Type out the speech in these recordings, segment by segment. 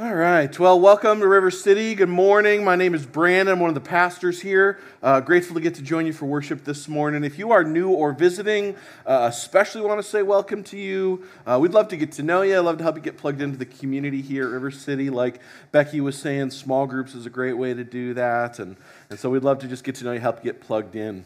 All right. Well, welcome to River City. Good morning. My name is Brandon. I'm one of the pastors here. Uh, grateful to get to join you for worship this morning. If you are new or visiting, uh, especially want to say welcome to you. Uh, we'd love to get to know you. I'd love to help you get plugged into the community here at River City. Like Becky was saying, small groups is a great way to do that. And, and so we'd love to just get to know you, help you get plugged in.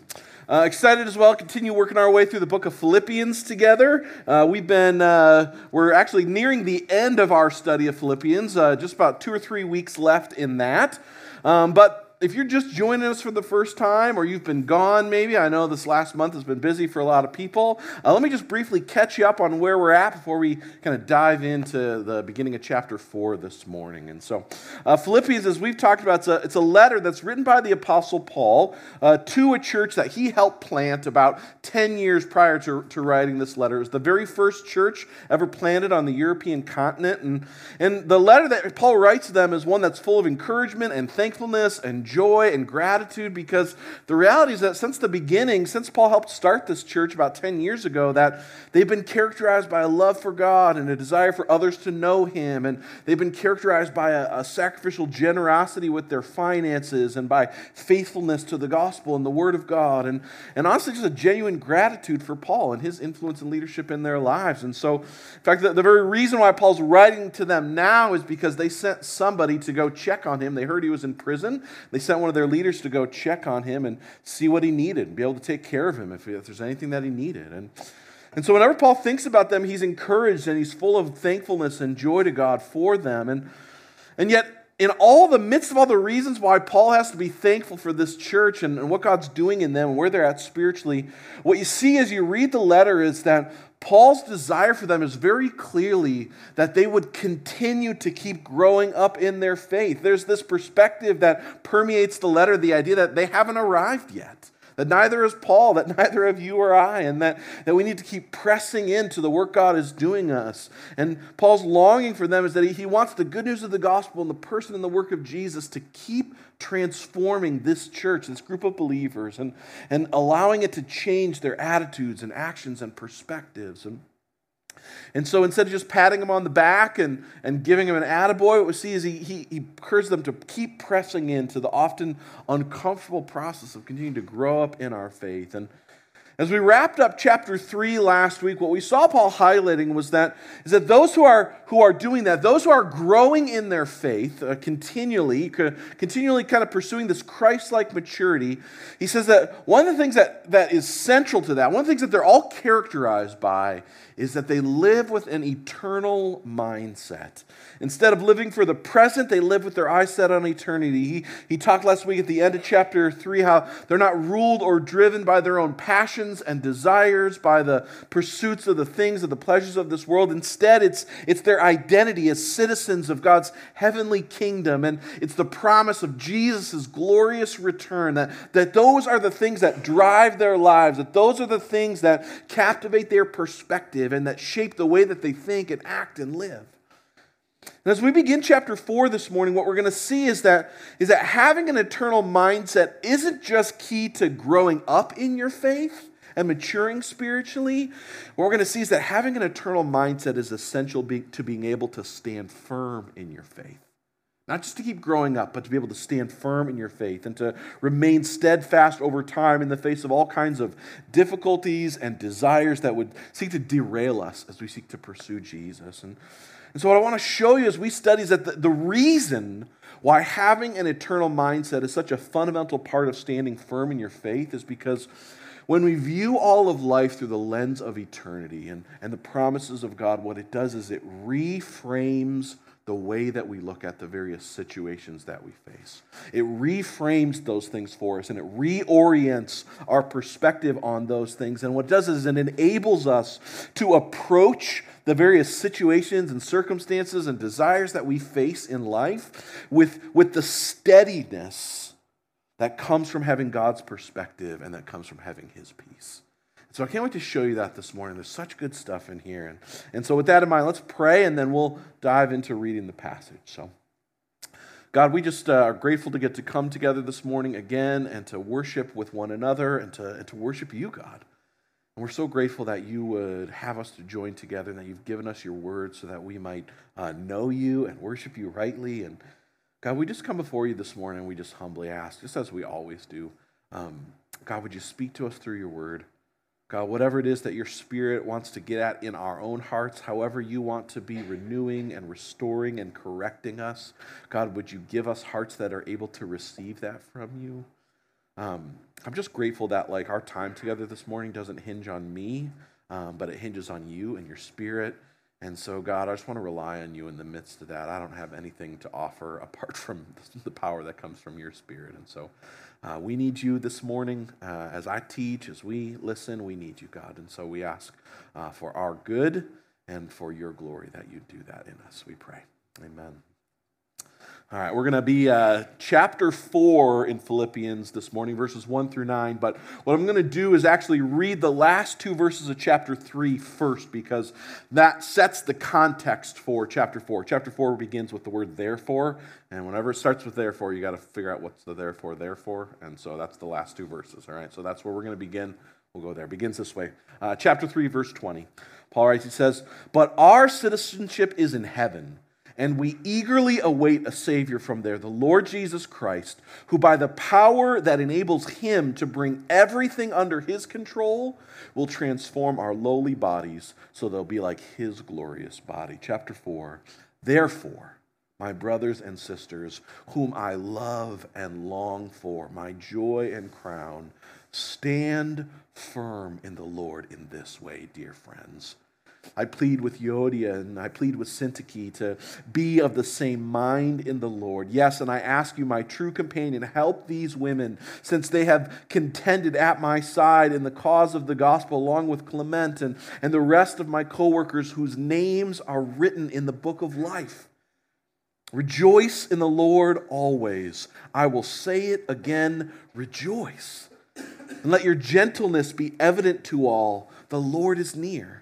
Uh, excited as well, continue working our way through the book of Philippians together. Uh, we've been, uh, we're actually nearing the end of our study of Philippians, uh, just about two or three weeks left in that. Um, but if you're just joining us for the first time or you've been gone maybe, I know this last month has been busy for a lot of people. Uh, let me just briefly catch you up on where we're at before we kind of dive into the beginning of chapter 4 this morning. And so, uh, Philippians, as we've talked about, it's a, it's a letter that's written by the Apostle Paul uh, to a church that he helped plant about 10 years prior to, to writing this letter. It was the very first church ever planted on the European continent. And, and the letter that Paul writes to them is one that's full of encouragement and thankfulness and joy and gratitude because the reality is that since the beginning, since Paul helped start this church about 10 years ago, that they've been characterized by a love for God and a desire for others to know Him. And they've been characterized by a, a sacrificial generosity with their finances and by faithfulness to the gospel and the Word of God. And, and honestly, just a genuine gratitude for Paul and his influence and leadership in their lives. And so, in fact, the, the very reason why Paul's writing to them now is because they sent somebody to go check on him. They heard he was in prison. They sent one of their leaders to go check on him and see what he needed and be able to take care of him if, if there's anything that he needed. And, and so, whenever Paul thinks about them, he's encouraged and he's full of thankfulness and joy to God for them. And, and yet, in all the midst of all the reasons why Paul has to be thankful for this church and, and what God's doing in them and where they're at spiritually, what you see as you read the letter is that Paul's desire for them is very clearly that they would continue to keep growing up in their faith. There's this perspective that permeates the letter, the idea that they haven't arrived yet. That neither is Paul, that neither of you or I, and that, that we need to keep pressing into the work God is doing us. And Paul's longing for them is that he, he wants the good news of the gospel and the person and the work of Jesus to keep transforming this church, this group of believers, and, and allowing it to change their attitudes and actions and perspectives. And and so instead of just patting him on the back and, and giving him an attaboy, what we see is he, he, he encourages them to keep pressing into the often uncomfortable process of continuing to grow up in our faith. And as we wrapped up chapter 3 last week, what we saw Paul highlighting was that is that those who are who are doing that, those who are growing in their faith uh, continually, continually kind of pursuing this Christ-like maturity, he says that one of the things that, that is central to that, one of the things that they're all characterized by is that they live with an eternal mindset. Instead of living for the present, they live with their eyes set on eternity. He, he talked last week at the end of chapter 3 how they're not ruled or driven by their own passions and desires, by the pursuits of the things of the pleasures of this world. Instead, it's, it's their identity as citizens of God's heavenly kingdom, and it's the promise of Jesus' glorious return that, that those are the things that drive their lives, that those are the things that captivate their perspective and that shape the way that they think and act and live. And as we begin chapter 4 this morning, what we're going to see is that, is that having an eternal mindset isn't just key to growing up in your faith and maturing spiritually. What we're going to see is that having an eternal mindset is essential be, to being able to stand firm in your faith. Not just to keep growing up, but to be able to stand firm in your faith and to remain steadfast over time in the face of all kinds of difficulties and desires that would seek to derail us as we seek to pursue Jesus. And and so, what I want to show you as we study is that the, the reason why having an eternal mindset is such a fundamental part of standing firm in your faith is because when we view all of life through the lens of eternity and, and the promises of God, what it does is it reframes the way that we look at the various situations that we face. It reframes those things for us and it reorients our perspective on those things. And what it does is it enables us to approach the various situations and circumstances and desires that we face in life with, with the steadiness that comes from having God's perspective and that comes from having His peace. So I can't wait to show you that this morning. There's such good stuff in here. And, and so, with that in mind, let's pray and then we'll dive into reading the passage. So, God, we just uh, are grateful to get to come together this morning again and to worship with one another and to, and to worship you, God. And we're so grateful that you would have us to join together and that you've given us your word so that we might uh, know you and worship you rightly. And God, we just come before you this morning and we just humbly ask, just as we always do, um, God, would you speak to us through your word? God, whatever it is that your spirit wants to get at in our own hearts, however you want to be renewing and restoring and correcting us, God, would you give us hearts that are able to receive that from you? Um, I'm just grateful that like our time together this morning doesn't hinge on me, um, but it hinges on you and your spirit. And so, God, I just want to rely on you in the midst of that. I don't have anything to offer apart from the power that comes from your spirit. And so, uh, we need you this morning uh, as I teach, as we listen. We need you, God. And so we ask uh, for our good and for your glory that you do that in us. We pray. Amen. All right, we're going to be uh, chapter 4 in Philippians this morning, verses 1 through 9. But what I'm going to do is actually read the last two verses of chapter 3 first, because that sets the context for chapter 4. Chapter 4 begins with the word therefore, and whenever it starts with therefore, you got to figure out what's the therefore, therefore. And so that's the last two verses, all right? So that's where we're going to begin. We'll go there. It begins this way. Uh, chapter 3, verse 20. Paul writes, he says, But our citizenship is in heaven and we eagerly await a Savior from there, the Lord Jesus Christ, who by the power that enables him to bring everything under his control will transform our lowly bodies so they'll be like his glorious body. Chapter 4 Therefore, my brothers and sisters, whom I love and long for, my joy and crown, stand firm in the Lord in this way, dear friends. I plead with Euodia and I plead with Syntyche to be of the same mind in the Lord. Yes, and I ask you, my true companion, help these women, since they have contended at my side in the cause of the gospel, along with Clement and, and the rest of my co workers whose names are written in the book of life. Rejoice in the Lord always. I will say it again rejoice. And let your gentleness be evident to all. The Lord is near.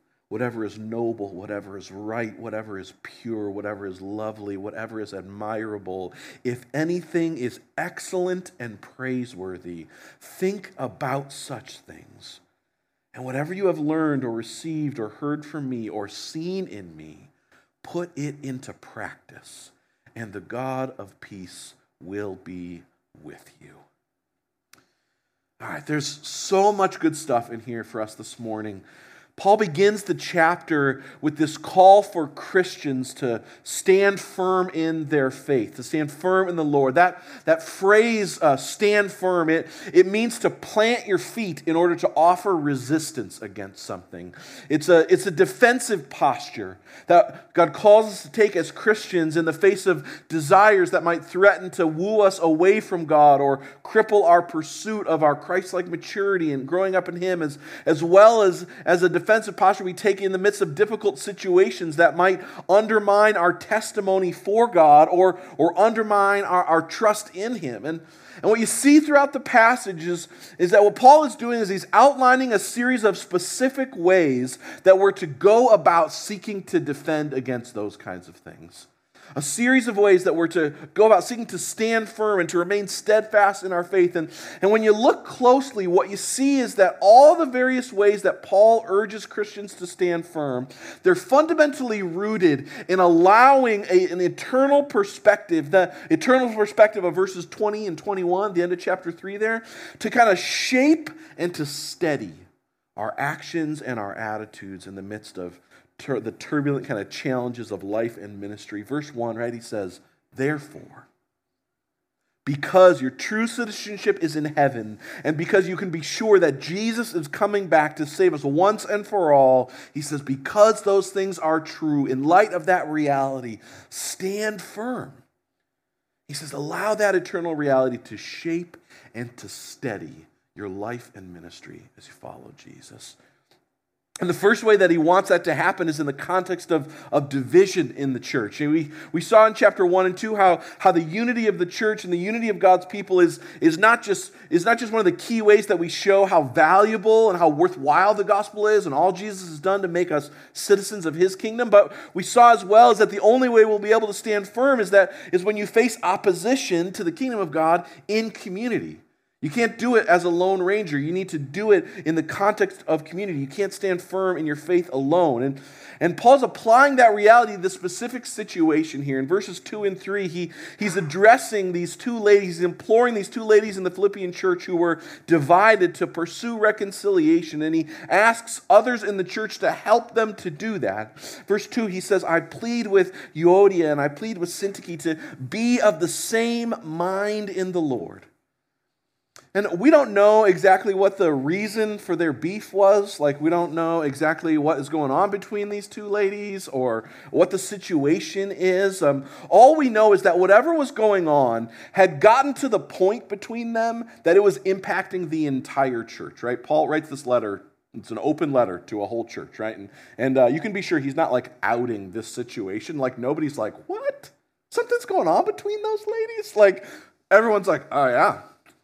whatever is noble, whatever is right, whatever is pure, whatever is lovely, whatever is admirable, if anything is excellent and praiseworthy, think about such things. And whatever you have learned or received or heard from me or seen in me, put it into practice, and the God of peace will be with you. All right, there's so much good stuff in here for us this morning. Paul begins the chapter with this call for Christians to stand firm in their faith, to stand firm in the Lord. That, that phrase, uh, stand firm, it, it means to plant your feet in order to offer resistance against something. It's a, it's a defensive posture that God calls us to take as Christians in the face of desires that might threaten to woo us away from God or cripple our pursuit of our Christ like maturity and growing up in Him, as, as well as, as a defensive defensive posture we take in the midst of difficult situations that might undermine our testimony for God or, or undermine our, our trust in Him. And, and what you see throughout the passage is, is that what Paul is doing is he's outlining a series of specific ways that we're to go about seeking to defend against those kinds of things a series of ways that we're to go about seeking to stand firm and to remain steadfast in our faith. And, and when you look closely, what you see is that all the various ways that Paul urges Christians to stand firm, they're fundamentally rooted in allowing a, an eternal perspective, the eternal perspective of verses 20 and 21, the end of chapter 3 there, to kind of shape and to steady our actions and our attitudes in the midst of tur- the turbulent kind of challenges of life and ministry. Verse 1, right? He says, Therefore, because your true citizenship is in heaven, and because you can be sure that Jesus is coming back to save us once and for all, he says, because those things are true, in light of that reality, stand firm. He says, allow that eternal reality to shape and to steady your life and ministry as you follow Jesus. And the first way that he wants that to happen is in the context of, of division in the church. And we, we saw in chapter 1 and 2 how, how the unity of the church and the unity of God's people is, is, not just, is not just one of the key ways that we show how valuable and how worthwhile the gospel is and all Jesus has done to make us citizens of his kingdom, but we saw as well is that the only way we'll be able to stand firm is, that, is when you face opposition to the kingdom of God in community. You can't do it as a lone ranger. You need to do it in the context of community. You can't stand firm in your faith alone. And, and Paul's applying that reality to the specific situation here. In verses 2 and 3, he, he's addressing these two ladies, imploring these two ladies in the Philippian church who were divided to pursue reconciliation. And he asks others in the church to help them to do that. Verse 2, he says, I plead with Euodia and I plead with Syntyche to be of the same mind in the Lord. And we don't know exactly what the reason for their beef was. Like, we don't know exactly what is going on between these two ladies or what the situation is. Um, all we know is that whatever was going on had gotten to the point between them that it was impacting the entire church, right? Paul writes this letter. It's an open letter to a whole church, right? And, and uh, you can be sure he's not like outing this situation. Like, nobody's like, what? Something's going on between those ladies? Like, everyone's like, oh, yeah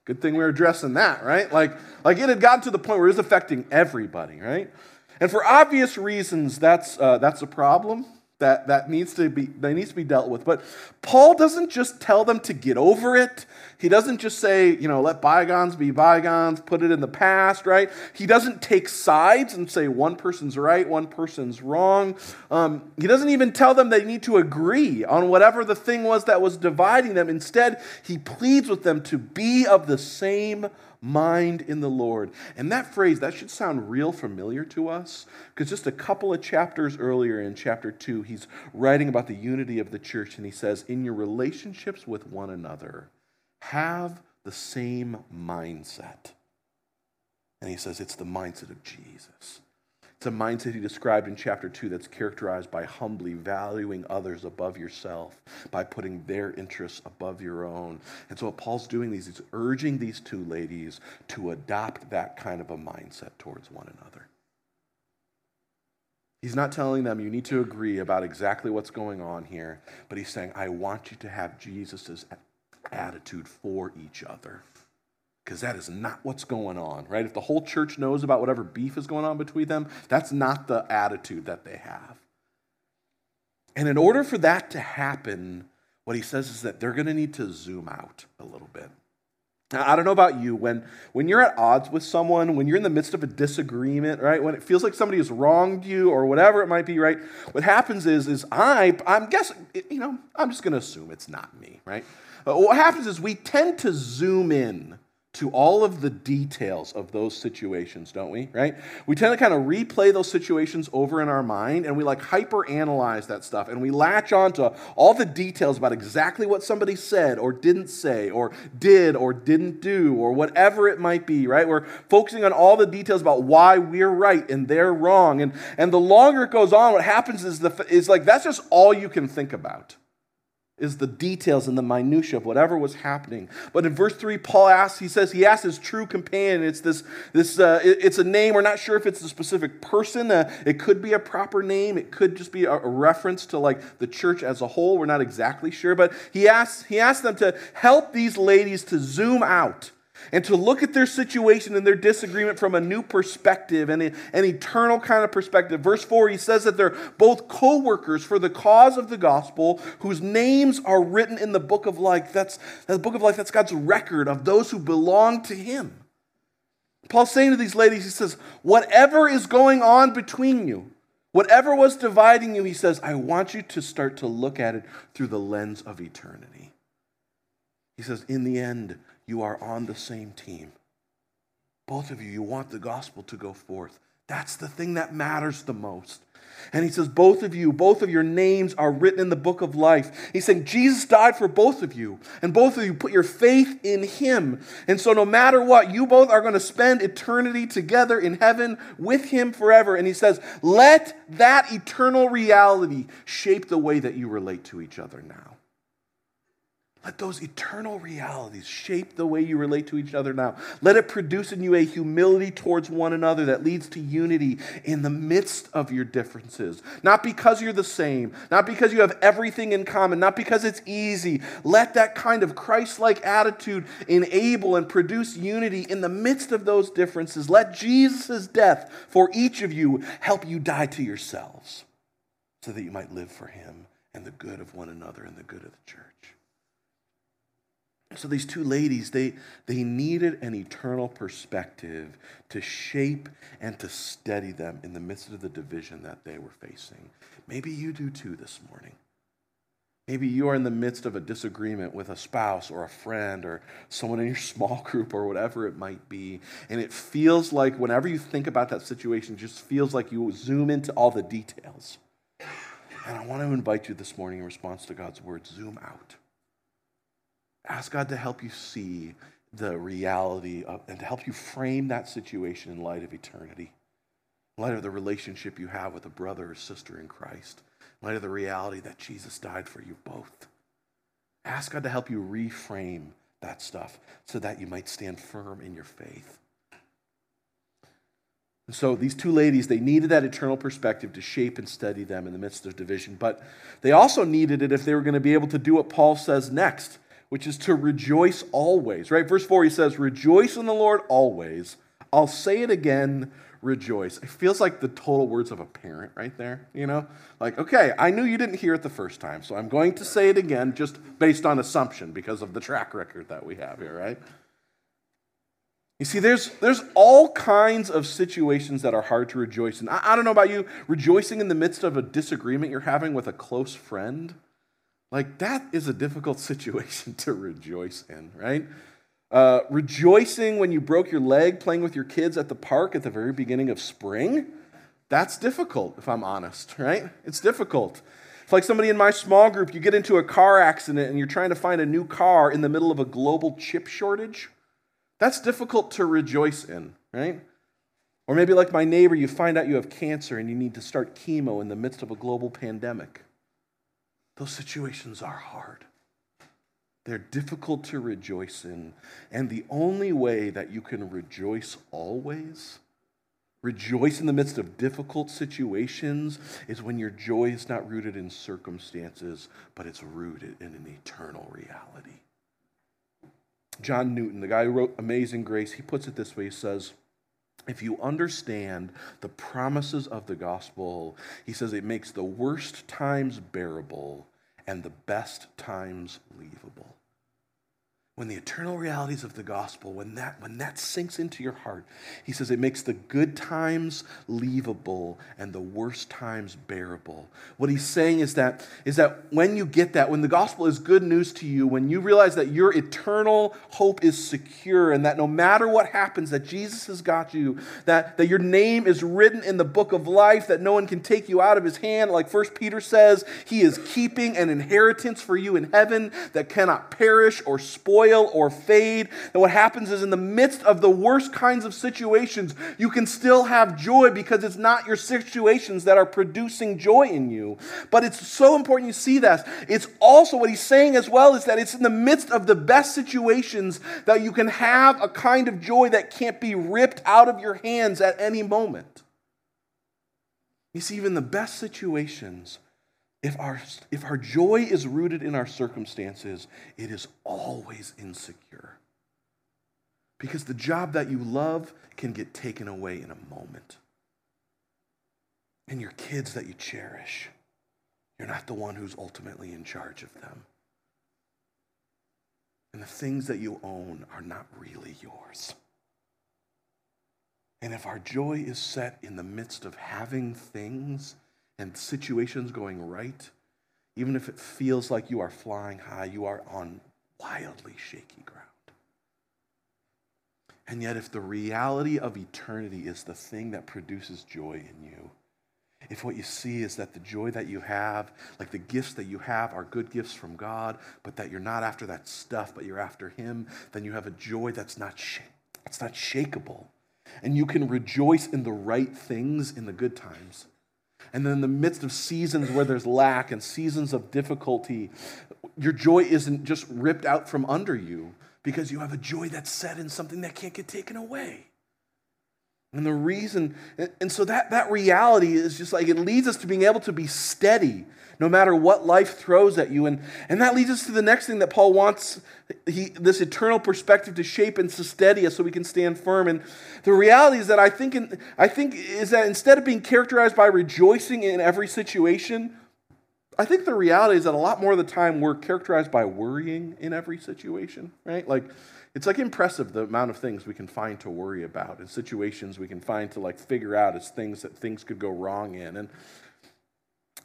Good thing we are addressing that, right? Like, like it had gotten to the point where it was affecting everybody, right? And for obvious reasons, that's, uh, that's a problem that, that, needs to be, that needs to be dealt with. But Paul doesn't just tell them to get over it. He doesn't just say, you know, let bygones be bygones, put it in the past, right? He doesn't take sides and say one person's right, one person's wrong. Um, he doesn't even tell them they need to agree on whatever the thing was that was dividing them. Instead, he pleads with them to be of the same mind in the Lord. And that phrase, that should sound real familiar to us because just a couple of chapters earlier in chapter 2, he's writing about the unity of the church and he says, In your relationships with one another, have the same mindset. And he says, It's the mindset of Jesus. It's a mindset he described in chapter 2 that's characterized by humbly valuing others above yourself, by putting their interests above your own. And so, what Paul's doing is he's urging these two ladies to adopt that kind of a mindset towards one another. He's not telling them you need to agree about exactly what's going on here, but he's saying, I want you to have Jesus' attitude for each other because that is not what's going on, right? If the whole church knows about whatever beef is going on between them, that's not the attitude that they have. And in order for that to happen, what he says is that they're going to need to zoom out a little bit. Now, I don't know about you, when, when you're at odds with someone, when you're in the midst of a disagreement, right, when it feels like somebody has wronged you or whatever it might be, right, what happens is, is I, I'm guessing, you know, I'm just going to assume it's not me, right? But what happens is we tend to zoom in to all of the details of those situations, don't we? Right? We tend to kind of replay those situations over in our mind and we like hyper analyze that stuff and we latch on to all the details about exactly what somebody said or didn't say or did or didn't do or whatever it might be, right? We're focusing on all the details about why we're right and they're wrong. And, and the longer it goes on, what happens is, the, is like that's just all you can think about is the details and the minutia of whatever was happening. But in verse 3, Paul asks, he says, he asks his true companion. It's this, this uh, it, it's a name. We're not sure if it's a specific person. Uh, it could be a proper name. It could just be a, a, reference to like the church as a whole. We're not exactly sure. But he asks, he asks them to help these ladies to zoom out and to look at their situation and their disagreement from a new perspective and an eternal kind of perspective. Verse 4, he says that they're both co workers for the cause of the gospel whose names are written in the book of life. That's the book of life, that's God's record of those who belong to him. Paul's saying to these ladies, he says, whatever is going on between you, whatever was dividing you, he says, I want you to start to look at it through the lens of eternity. He says, in the end, you are on the same team. Both of you, you want the gospel to go forth. That's the thing that matters the most. And he says, Both of you, both of your names are written in the book of life. He's saying, Jesus died for both of you, and both of you put your faith in him. And so, no matter what, you both are going to spend eternity together in heaven with him forever. And he says, Let that eternal reality shape the way that you relate to each other now. Let those eternal realities shape the way you relate to each other now. Let it produce in you a humility towards one another that leads to unity in the midst of your differences. Not because you're the same, not because you have everything in common, not because it's easy. Let that kind of Christ like attitude enable and produce unity in the midst of those differences. Let Jesus' death for each of you help you die to yourselves so that you might live for him and the good of one another and the good of the church. So these two ladies, they, they needed an eternal perspective to shape and to steady them in the midst of the division that they were facing. Maybe you do too this morning. Maybe you are in the midst of a disagreement with a spouse or a friend or someone in your small group or whatever it might be. And it feels like whenever you think about that situation, it just feels like you zoom into all the details. And I want to invite you this morning in response to God's word zoom out. Ask God to help you see the reality of, and to help you frame that situation in light of eternity, in light of the relationship you have with a brother or sister in Christ, in light of the reality that Jesus died for you both. Ask God to help you reframe that stuff so that you might stand firm in your faith. And so these two ladies, they needed that eternal perspective to shape and study them in the midst of division, but they also needed it if they were going to be able to do what Paul says next which is to rejoice always, right? Verse 4, he says, Rejoice in the Lord always. I'll say it again, rejoice. It feels like the total words of a parent right there, you know? Like, okay, I knew you didn't hear it the first time, so I'm going to say it again just based on assumption because of the track record that we have here, right? You see, there's, there's all kinds of situations that are hard to rejoice in. I, I don't know about you, rejoicing in the midst of a disagreement you're having with a close friend like, that is a difficult situation to rejoice in, right? Uh, rejoicing when you broke your leg playing with your kids at the park at the very beginning of spring, that's difficult, if I'm honest, right? It's difficult. It's like somebody in my small group, you get into a car accident and you're trying to find a new car in the middle of a global chip shortage. That's difficult to rejoice in, right? Or maybe like my neighbor, you find out you have cancer and you need to start chemo in the midst of a global pandemic. Those situations are hard. They're difficult to rejoice in. And the only way that you can rejoice always, rejoice in the midst of difficult situations, is when your joy is not rooted in circumstances, but it's rooted in an eternal reality. John Newton, the guy who wrote Amazing Grace, he puts it this way he says, if you understand the promises of the gospel, he says it makes the worst times bearable and the best times leavable when the eternal realities of the gospel, when that, when that sinks into your heart, he says it makes the good times leavable and the worst times bearable. What he's saying is that, is that when you get that, when the gospel is good news to you, when you realize that your eternal hope is secure and that no matter what happens, that Jesus has got you, that, that your name is written in the book of life, that no one can take you out of his hand, like First Peter says, he is keeping an inheritance for you in heaven that cannot perish or spoil or fade. And what happens is, in the midst of the worst kinds of situations, you can still have joy because it's not your situations that are producing joy in you. But it's so important you see that. It's also what he's saying as well is that it's in the midst of the best situations that you can have a kind of joy that can't be ripped out of your hands at any moment. You see, even the best situations if our, if our joy is rooted in our circumstances, it is always insecure. Because the job that you love can get taken away in a moment. And your kids that you cherish, you're not the one who's ultimately in charge of them. And the things that you own are not really yours. And if our joy is set in the midst of having things, and situations going right, even if it feels like you are flying high, you are on wildly shaky ground. And yet, if the reality of eternity is the thing that produces joy in you, if what you see is that the joy that you have, like the gifts that you have, are good gifts from God, but that you're not after that stuff, but you're after Him, then you have a joy that's not, sh- that's not shakable. And you can rejoice in the right things in the good times and then in the midst of seasons where there's lack and seasons of difficulty, your joy isn't just ripped out from under you because you have a joy that's set in something that can't get taken away. And the reason, and so that, that reality is just like it leads us to being able to be steady no matter what life throws at you. And, and that leads us to the next thing that Paul wants he, this eternal perspective to shape and to steady us so we can stand firm. And the reality is that I think, in, I think is that instead of being characterized by rejoicing in every situation, I think the reality is that a lot more of the time we're characterized by worrying in every situation, right? Like, it's like impressive the amount of things we can find to worry about and situations we can find to like figure out as things that things could go wrong in. And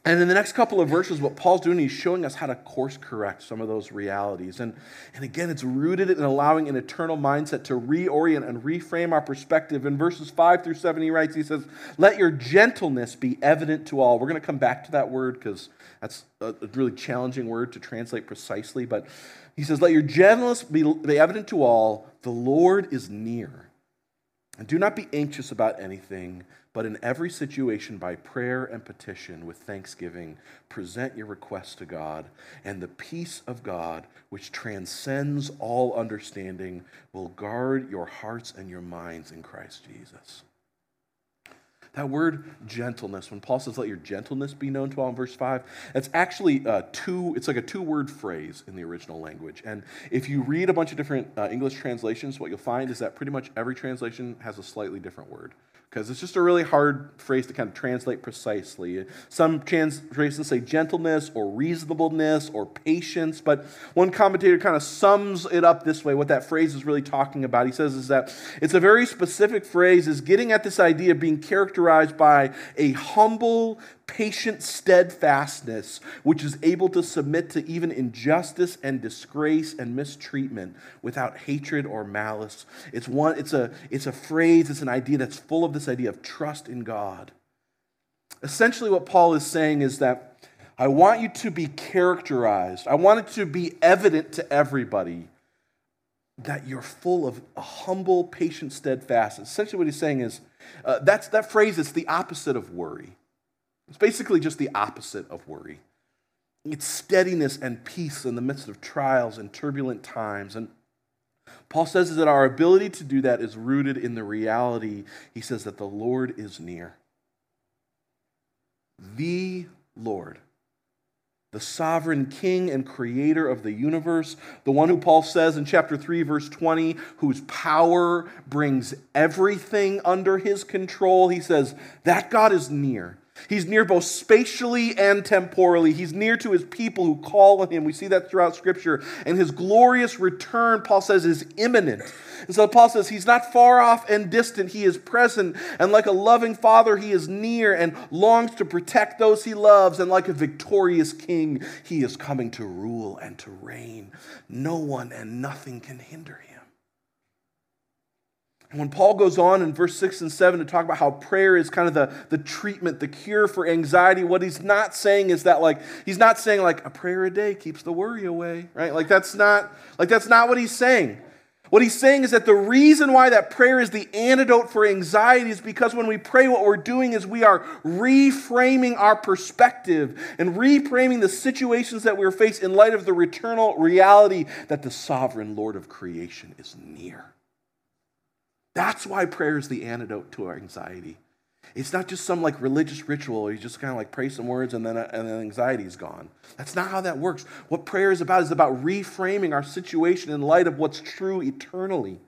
and in the next couple of verses, what Paul's doing, he's showing us how to course correct some of those realities. And, and again, it's rooted in allowing an eternal mindset to reorient and reframe our perspective. In verses 5 through 7, he writes, he says, Let your gentleness be evident to all. We're going to come back to that word because that's a really challenging word to translate precisely. But he says, Let your gentleness be, be evident to all. The Lord is near. And do not be anxious about anything but in every situation, by prayer and petition with thanksgiving, present your requests to God, and the peace of God, which transcends all understanding, will guard your hearts and your minds in Christ Jesus. That word gentleness, when Paul says, let your gentleness be known to all in verse 5, it's actually uh, two, it's like a two word phrase in the original language. And if you read a bunch of different uh, English translations, what you'll find is that pretty much every translation has a slightly different word because it's just a really hard phrase to kind of translate precisely. Some translations say gentleness or reasonableness or patience, but one commentator kind of sums it up this way what that phrase is really talking about. He says is that it's a very specific phrase, is getting at this idea of being characterized by a humble, patient steadfastness, which is able to submit to even injustice and disgrace and mistreatment without hatred or malice. It's, one, it's, a, it's a phrase, it's an idea that's full of this idea of trust in God. Essentially, what Paul is saying is that I want you to be characterized, I want it to be evident to everybody that you're full of a humble, patient steadfastness. Essentially, what he's saying is uh, that's, that phrase is the opposite of worry. It's basically just the opposite of worry. It's steadiness and peace in the midst of trials and turbulent times. And Paul says that our ability to do that is rooted in the reality, he says, that the Lord is near. The Lord, the sovereign king and creator of the universe, the one who Paul says in chapter 3, verse 20, whose power brings everything under his control. He says, that God is near. He's near both spatially and temporally. He's near to his people who call on him. We see that throughout Scripture. And his glorious return, Paul says, is imminent. And so Paul says he's not far off and distant. He is present. And like a loving father, he is near and longs to protect those he loves. And like a victorious king, he is coming to rule and to reign. No one and nothing can hinder him. When Paul goes on in verse 6 and 7 to talk about how prayer is kind of the, the treatment, the cure for anxiety, what he's not saying is that like he's not saying like a prayer a day keeps the worry away, right? Like that's not like that's not what he's saying. What he's saying is that the reason why that prayer is the antidote for anxiety is because when we pray, what we're doing is we are reframing our perspective and reframing the situations that we're faced in light of the eternal reality that the sovereign Lord of creation is near. That's why prayer is the antidote to our anxiety. It's not just some like religious ritual where you just kind of like pray some words and then, uh, and then anxiety is gone. That's not how that works. What prayer is about is about reframing our situation in light of what's true eternally.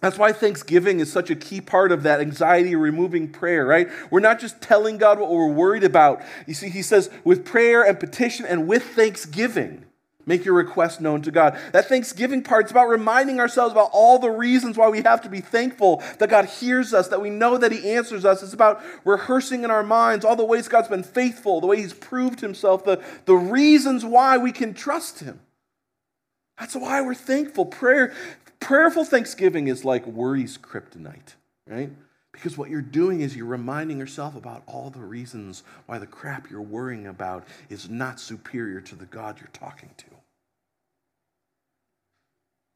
That's why Thanksgiving is such a key part of that anxiety removing prayer, right? We're not just telling God what we're worried about. You see, he says, with prayer and petition and with thanksgiving. Make your request known to God. That thanksgiving part is about reminding ourselves about all the reasons why we have to be thankful that God hears us, that we know that He answers us. It's about rehearsing in our minds all the ways God's been faithful, the way He's proved Himself, the, the reasons why we can trust Him. That's why we're thankful. Prayer, prayerful thanksgiving is like worry's kryptonite, right? Because what you're doing is you're reminding yourself about all the reasons why the crap you're worrying about is not superior to the God you're talking to.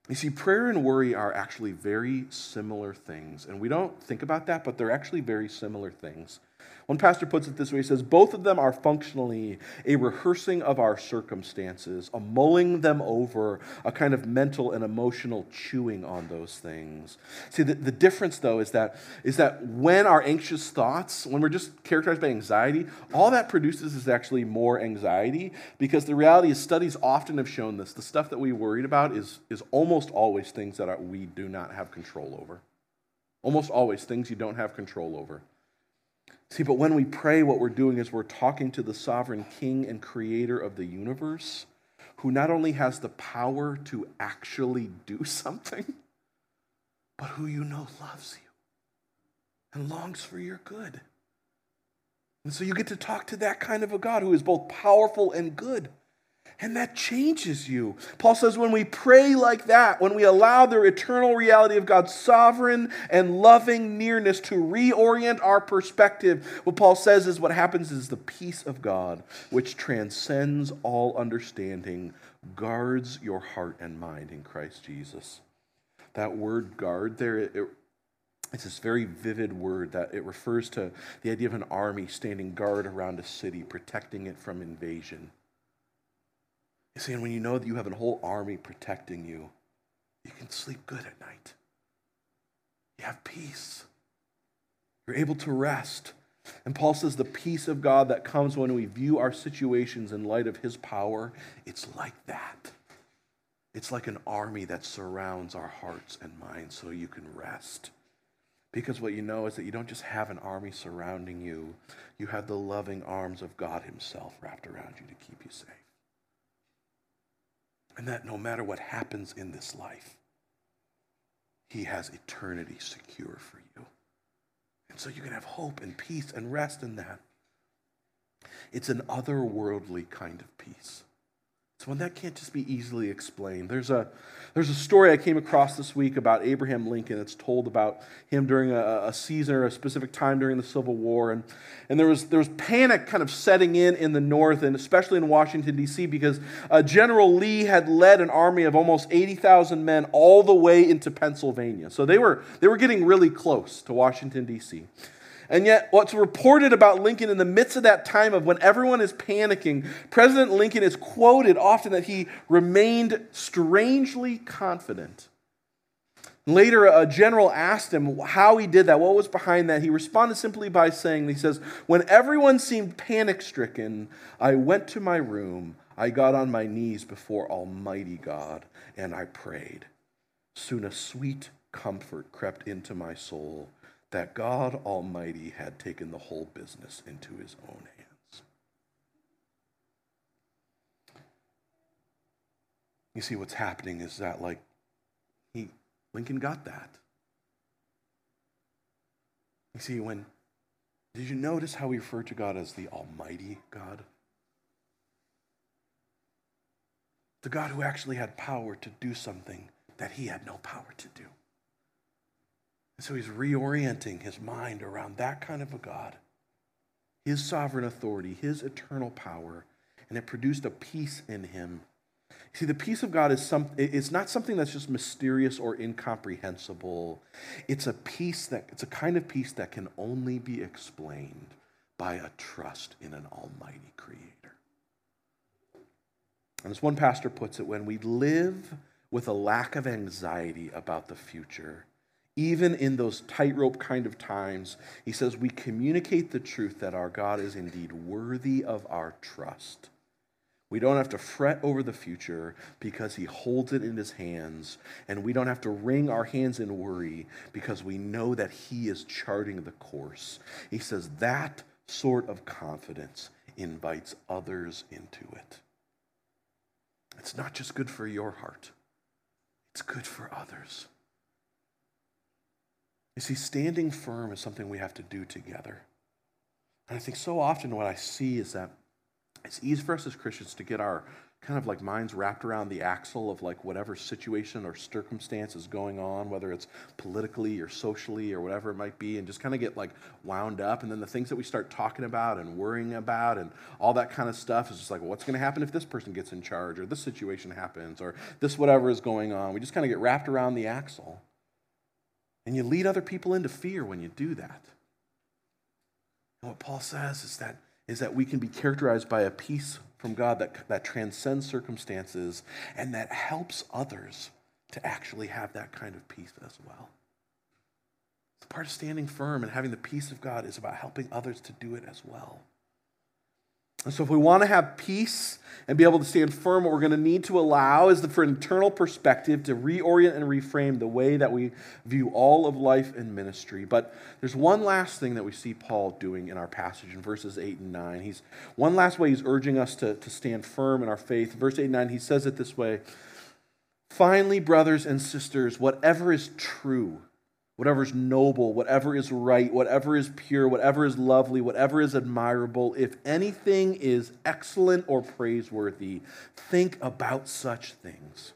You see, prayer and worry are actually very similar things. And we don't think about that, but they're actually very similar things. One pastor puts it this way he says, Both of them are functionally a rehearsing of our circumstances, a mulling them over, a kind of mental and emotional chewing on those things. See, the, the difference, though, is that, is that when our anxious thoughts, when we're just characterized by anxiety, all that produces is actually more anxiety because the reality is studies often have shown this. The stuff that we worried about is, is almost always things that we do not have control over. Almost always things you don't have control over. See, but when we pray, what we're doing is we're talking to the sovereign king and creator of the universe who not only has the power to actually do something, but who you know loves you and longs for your good. And so you get to talk to that kind of a God who is both powerful and good. And that changes you. Paul says when we pray like that, when we allow the eternal reality of God's sovereign and loving nearness to reorient our perspective, what Paul says is what happens is the peace of God, which transcends all understanding, guards your heart and mind in Christ Jesus. That word guard there, it, it's this very vivid word that it refers to the idea of an army standing guard around a city, protecting it from invasion. See, and when you know that you have a whole army protecting you, you can sleep good at night. You have peace. You're able to rest. And Paul says the peace of God that comes when we view our situations in light of his power, it's like that. It's like an army that surrounds our hearts and minds so you can rest. Because what you know is that you don't just have an army surrounding you, you have the loving arms of God Himself wrapped around you to keep you safe. And that no matter what happens in this life, He has eternity secure for you. And so you can have hope and peace and rest in that. It's an otherworldly kind of peace. It's one that can't just be easily explained. There's a, there's a story I came across this week about Abraham Lincoln. It's told about him during a, a season or a specific time during the Civil War. And, and there, was, there was panic kind of setting in in the North, and especially in Washington, D.C., because uh, General Lee had led an army of almost 80,000 men all the way into Pennsylvania. So they were, they were getting really close to Washington, D.C. And yet, what's reported about Lincoln in the midst of that time of when everyone is panicking, President Lincoln is quoted often that he remained strangely confident. Later, a general asked him how he did that, what was behind that. He responded simply by saying, He says, When everyone seemed panic stricken, I went to my room, I got on my knees before Almighty God, and I prayed. Soon a sweet comfort crept into my soul that God Almighty had taken the whole business into his own hands. You see, what's happening is that, like, he, Lincoln got that. You see, when, did you notice how we refer to God as the Almighty God? The God who actually had power to do something that he had no power to do. And so he's reorienting his mind around that kind of a God, his sovereign authority, his eternal power, and it produced a peace in him. See, the peace of God is some, it's not something that's just mysterious or incomprehensible. It's a peace that it's a kind of peace that can only be explained by a trust in an almighty creator. And as one pastor puts it, when we live with a lack of anxiety about the future, even in those tightrope kind of times, he says, we communicate the truth that our God is indeed worthy of our trust. We don't have to fret over the future because he holds it in his hands, and we don't have to wring our hands in worry because we know that he is charting the course. He says that sort of confidence invites others into it. It's not just good for your heart, it's good for others. You see, standing firm is something we have to do together. And I think so often what I see is that it's easy for us as Christians to get our kind of like minds wrapped around the axle of like whatever situation or circumstance is going on, whether it's politically or socially or whatever it might be, and just kind of get like wound up. And then the things that we start talking about and worrying about and all that kind of stuff is just like, well, what's going to happen if this person gets in charge or this situation happens or this whatever is going on? We just kind of get wrapped around the axle. And you lead other people into fear when you do that. And what Paul says is that, is that we can be characterized by a peace from God that, that transcends circumstances and that helps others to actually have that kind of peace as well. The part of standing firm and having the peace of God is about helping others to do it as well. So, if we want to have peace and be able to stand firm, what we're going to need to allow is the, for internal perspective to reorient and reframe the way that we view all of life and ministry. But there's one last thing that we see Paul doing in our passage in verses 8 and 9. He's one last way he's urging us to, to stand firm in our faith. Verse 8 and 9, he says it this way Finally, brothers and sisters, whatever is true, whatever is noble, whatever is right, whatever is pure, whatever is lovely, whatever is admirable, if anything is excellent or praiseworthy, think about such things.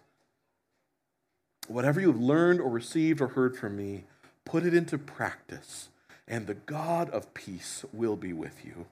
Whatever you have learned or received or heard from me, put it into practice, and the God of peace will be with you.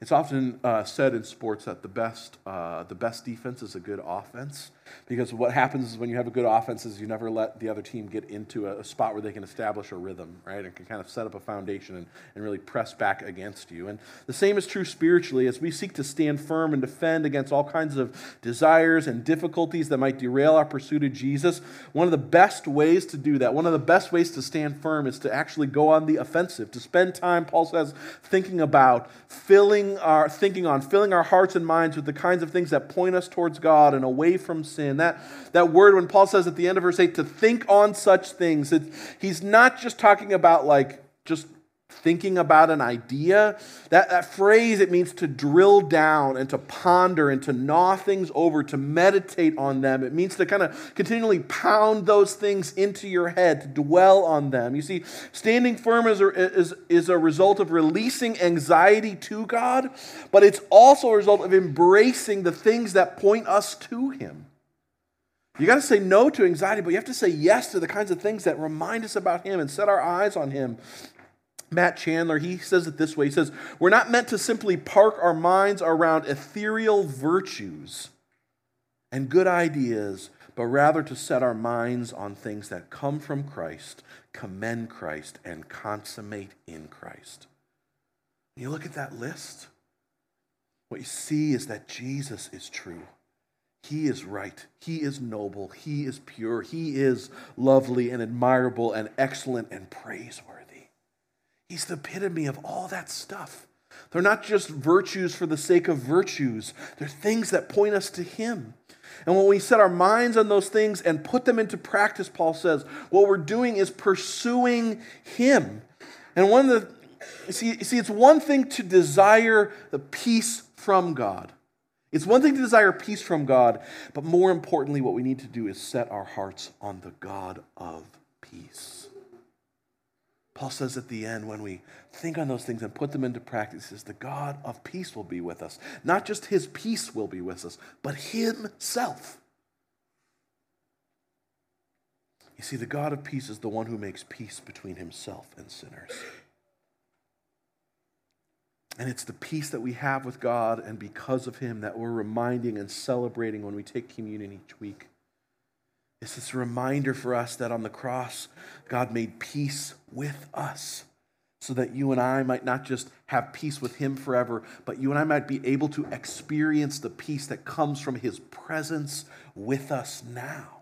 It's often uh, said in sports that the best, uh, the best defense is a good offense. Because what happens is when you have a good offense is you never let the other team get into a, a spot where they can establish a rhythm, right? And can kind of set up a foundation and, and really press back against you. And the same is true spiritually as we seek to stand firm and defend against all kinds of desires and difficulties that might derail our pursuit of Jesus. One of the best ways to do that, one of the best ways to stand firm is to actually go on the offensive, to spend time, Paul says, thinking about filling our thinking on filling our hearts and minds with the kinds of things that point us towards God and away from sin. That, that word, when Paul says at the end of verse 8, to think on such things, it, he's not just talking about like just thinking about an idea. That, that phrase, it means to drill down and to ponder and to gnaw things over, to meditate on them. It means to kind of continually pound those things into your head, to dwell on them. You see, standing firm is a, is, is a result of releasing anxiety to God, but it's also a result of embracing the things that point us to Him. You got to say no to anxiety, but you have to say yes to the kinds of things that remind us about Him and set our eyes on Him. Matt Chandler, he says it this way He says, We're not meant to simply park our minds around ethereal virtues and good ideas, but rather to set our minds on things that come from Christ, commend Christ, and consummate in Christ. When you look at that list, what you see is that Jesus is true. He is right. He is noble. He is pure. He is lovely and admirable and excellent and praiseworthy. He's the epitome of all that stuff. They're not just virtues for the sake of virtues, they're things that point us to Him. And when we set our minds on those things and put them into practice, Paul says, what we're doing is pursuing Him. And one of the, see, see, it's one thing to desire the peace from God. It's one thing to desire peace from God, but more importantly, what we need to do is set our hearts on the God of peace. Paul says at the end, when we think on those things and put them into practice, is the God of peace will be with us. Not just his peace will be with us, but himself. You see, the God of peace is the one who makes peace between himself and sinners. And it's the peace that we have with God and because of Him that we're reminding and celebrating when we take communion each week. It's this reminder for us that on the cross, God made peace with us so that you and I might not just have peace with Him forever, but you and I might be able to experience the peace that comes from His presence with us now.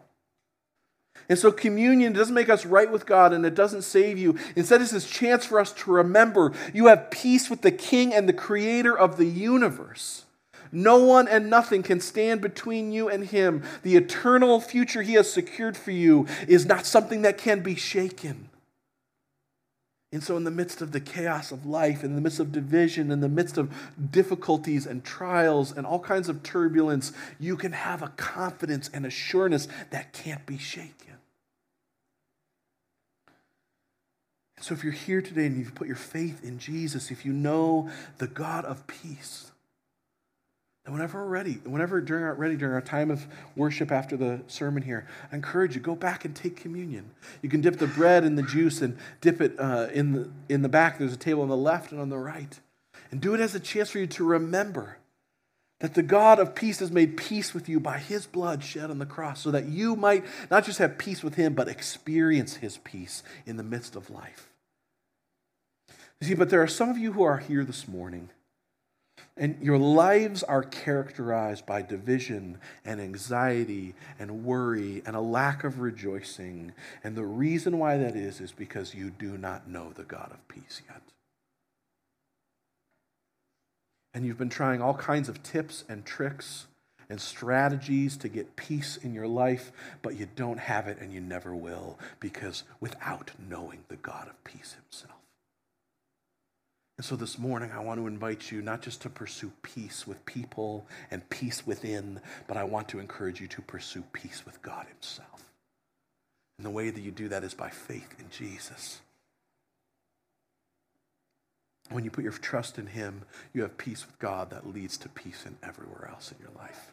And so communion doesn't make us right with God and it doesn't save you. Instead, it's this chance for us to remember you have peace with the King and the Creator of the universe. No one and nothing can stand between you and Him. The eternal future He has secured for you is not something that can be shaken. And so, in the midst of the chaos of life, in the midst of division, in the midst of difficulties and trials and all kinds of turbulence, you can have a confidence and assurance that can't be shaken. So if you're here today and you've put your faith in Jesus, if you know the God of peace, then whenever we're ready, whenever during our ready during our time of worship after the sermon here, I encourage you go back and take communion. You can dip the bread in the juice and dip it uh, in the in the back. There's a table on the left and on the right, and do it as a chance for you to remember that the God of peace has made peace with you by his blood shed on the cross, so that you might not just have peace with him, but experience his peace in the midst of life. See, but there are some of you who are here this morning, and your lives are characterized by division and anxiety and worry and a lack of rejoicing. And the reason why that is, is because you do not know the God of peace yet. And you've been trying all kinds of tips and tricks and strategies to get peace in your life, but you don't have it and you never will because without knowing the God of peace himself. And so this morning, I want to invite you not just to pursue peace with people and peace within, but I want to encourage you to pursue peace with God Himself. And the way that you do that is by faith in Jesus. When you put your trust in Him, you have peace with God that leads to peace in everywhere else in your life.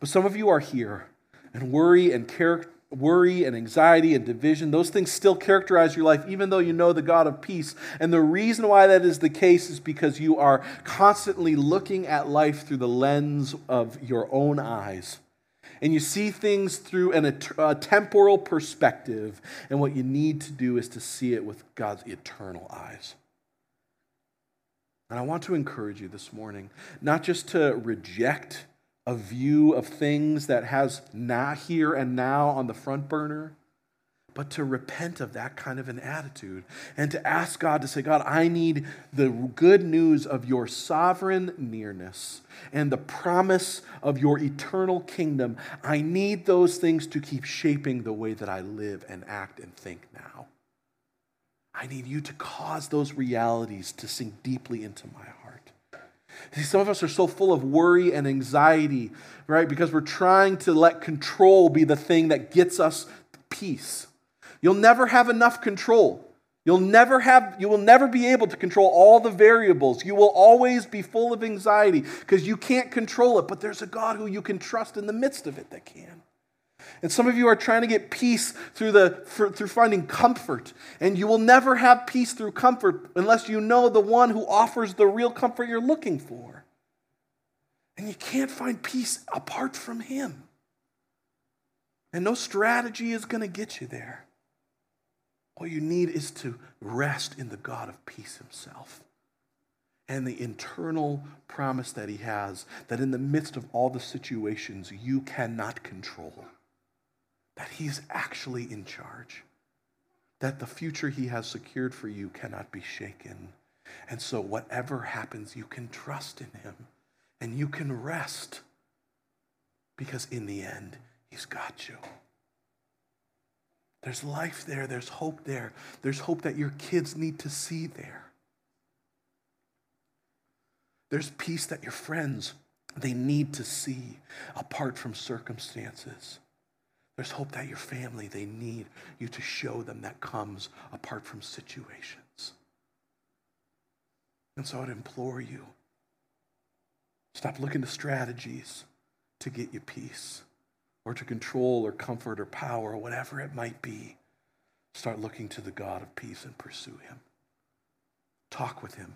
But some of you are here, and worry and character worry and anxiety and division, those things still characterize your life, even though you know the God of peace. And the reason why that is the case is because you are constantly looking at life through the lens of your own eyes. And you see things through an, a temporal perspective. And what you need to do is to see it with God's eternal eyes. And I want to encourage you this morning not just to reject a view of things that has now here and now on the front burner, but to repent of that kind of an attitude and to ask God to say, God, I need the good news of your sovereign nearness and the promise of your eternal kingdom. I need those things to keep shaping the way that I live and act and think now. I need you to cause those realities to sink deeply into my heart. See, some of us are so full of worry and anxiety, right? Because we're trying to let control be the thing that gets us peace. You'll never have enough control. You'll never have you will never be able to control all the variables. You will always be full of anxiety because you can't control it, but there's a God who you can trust in the midst of it that can. And some of you are trying to get peace through, the, for, through finding comfort. And you will never have peace through comfort unless you know the one who offers the real comfort you're looking for. And you can't find peace apart from him. And no strategy is going to get you there. All you need is to rest in the God of peace himself and the internal promise that he has that in the midst of all the situations you cannot control that He's actually in charge, that the future He has secured for you cannot be shaken. And so, whatever happens, you can trust in Him and you can rest because in the end, He's got you. There's life there, there's hope there, there's hope that your kids need to see there. There's peace that your friends they need to see apart from circumstances. There's hope that your family, they need you to show them that comes apart from situations. And so I'd implore you stop looking to strategies to get you peace or to control or comfort or power or whatever it might be. Start looking to the God of peace and pursue him. Talk with him.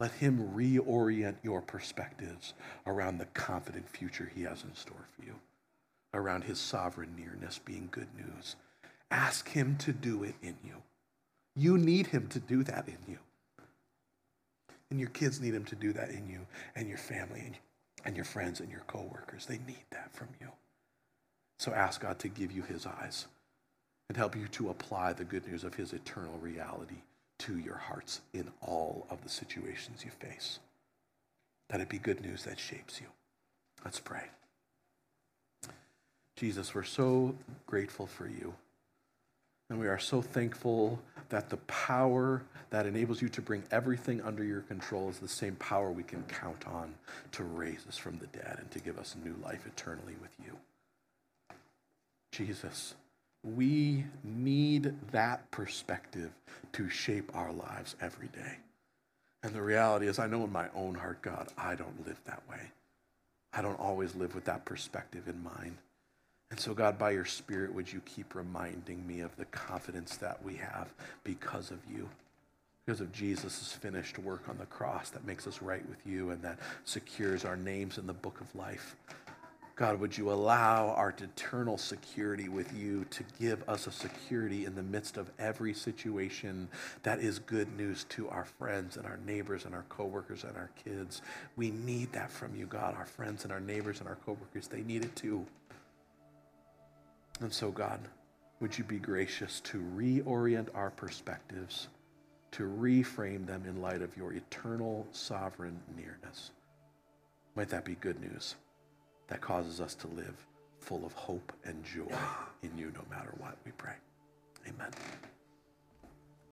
Let him reorient your perspectives around the confident future he has in store for you around his sovereign nearness being good news. Ask him to do it in you. You need him to do that in you. And your kids need him to do that in you, and your family, and, your friends, and your coworkers. They need that from you. So ask God to give you his eyes and help you to apply the good news of his eternal reality to your hearts in all of the situations you face. That it be good news that shapes you. Let's pray. Jesus, we're so grateful for you. And we are so thankful that the power that enables you to bring everything under your control is the same power we can count on to raise us from the dead and to give us new life eternally with you. Jesus, we need that perspective to shape our lives every day. And the reality is, I know in my own heart, God, I don't live that way. I don't always live with that perspective in mind. And so, God, by your Spirit, would you keep reminding me of the confidence that we have because of you, because of Jesus' finished work on the cross that makes us right with you and that secures our names in the book of life. God, would you allow our eternal security with you to give us a security in the midst of every situation that is good news to our friends and our neighbors and our coworkers and our kids. We need that from you, God. Our friends and our neighbors and our coworkers, they need it too. And so, God, would you be gracious to reorient our perspectives, to reframe them in light of your eternal sovereign nearness? Might that be good news? that causes us to live full of hope and joy in you no matter what, we pray. Amen.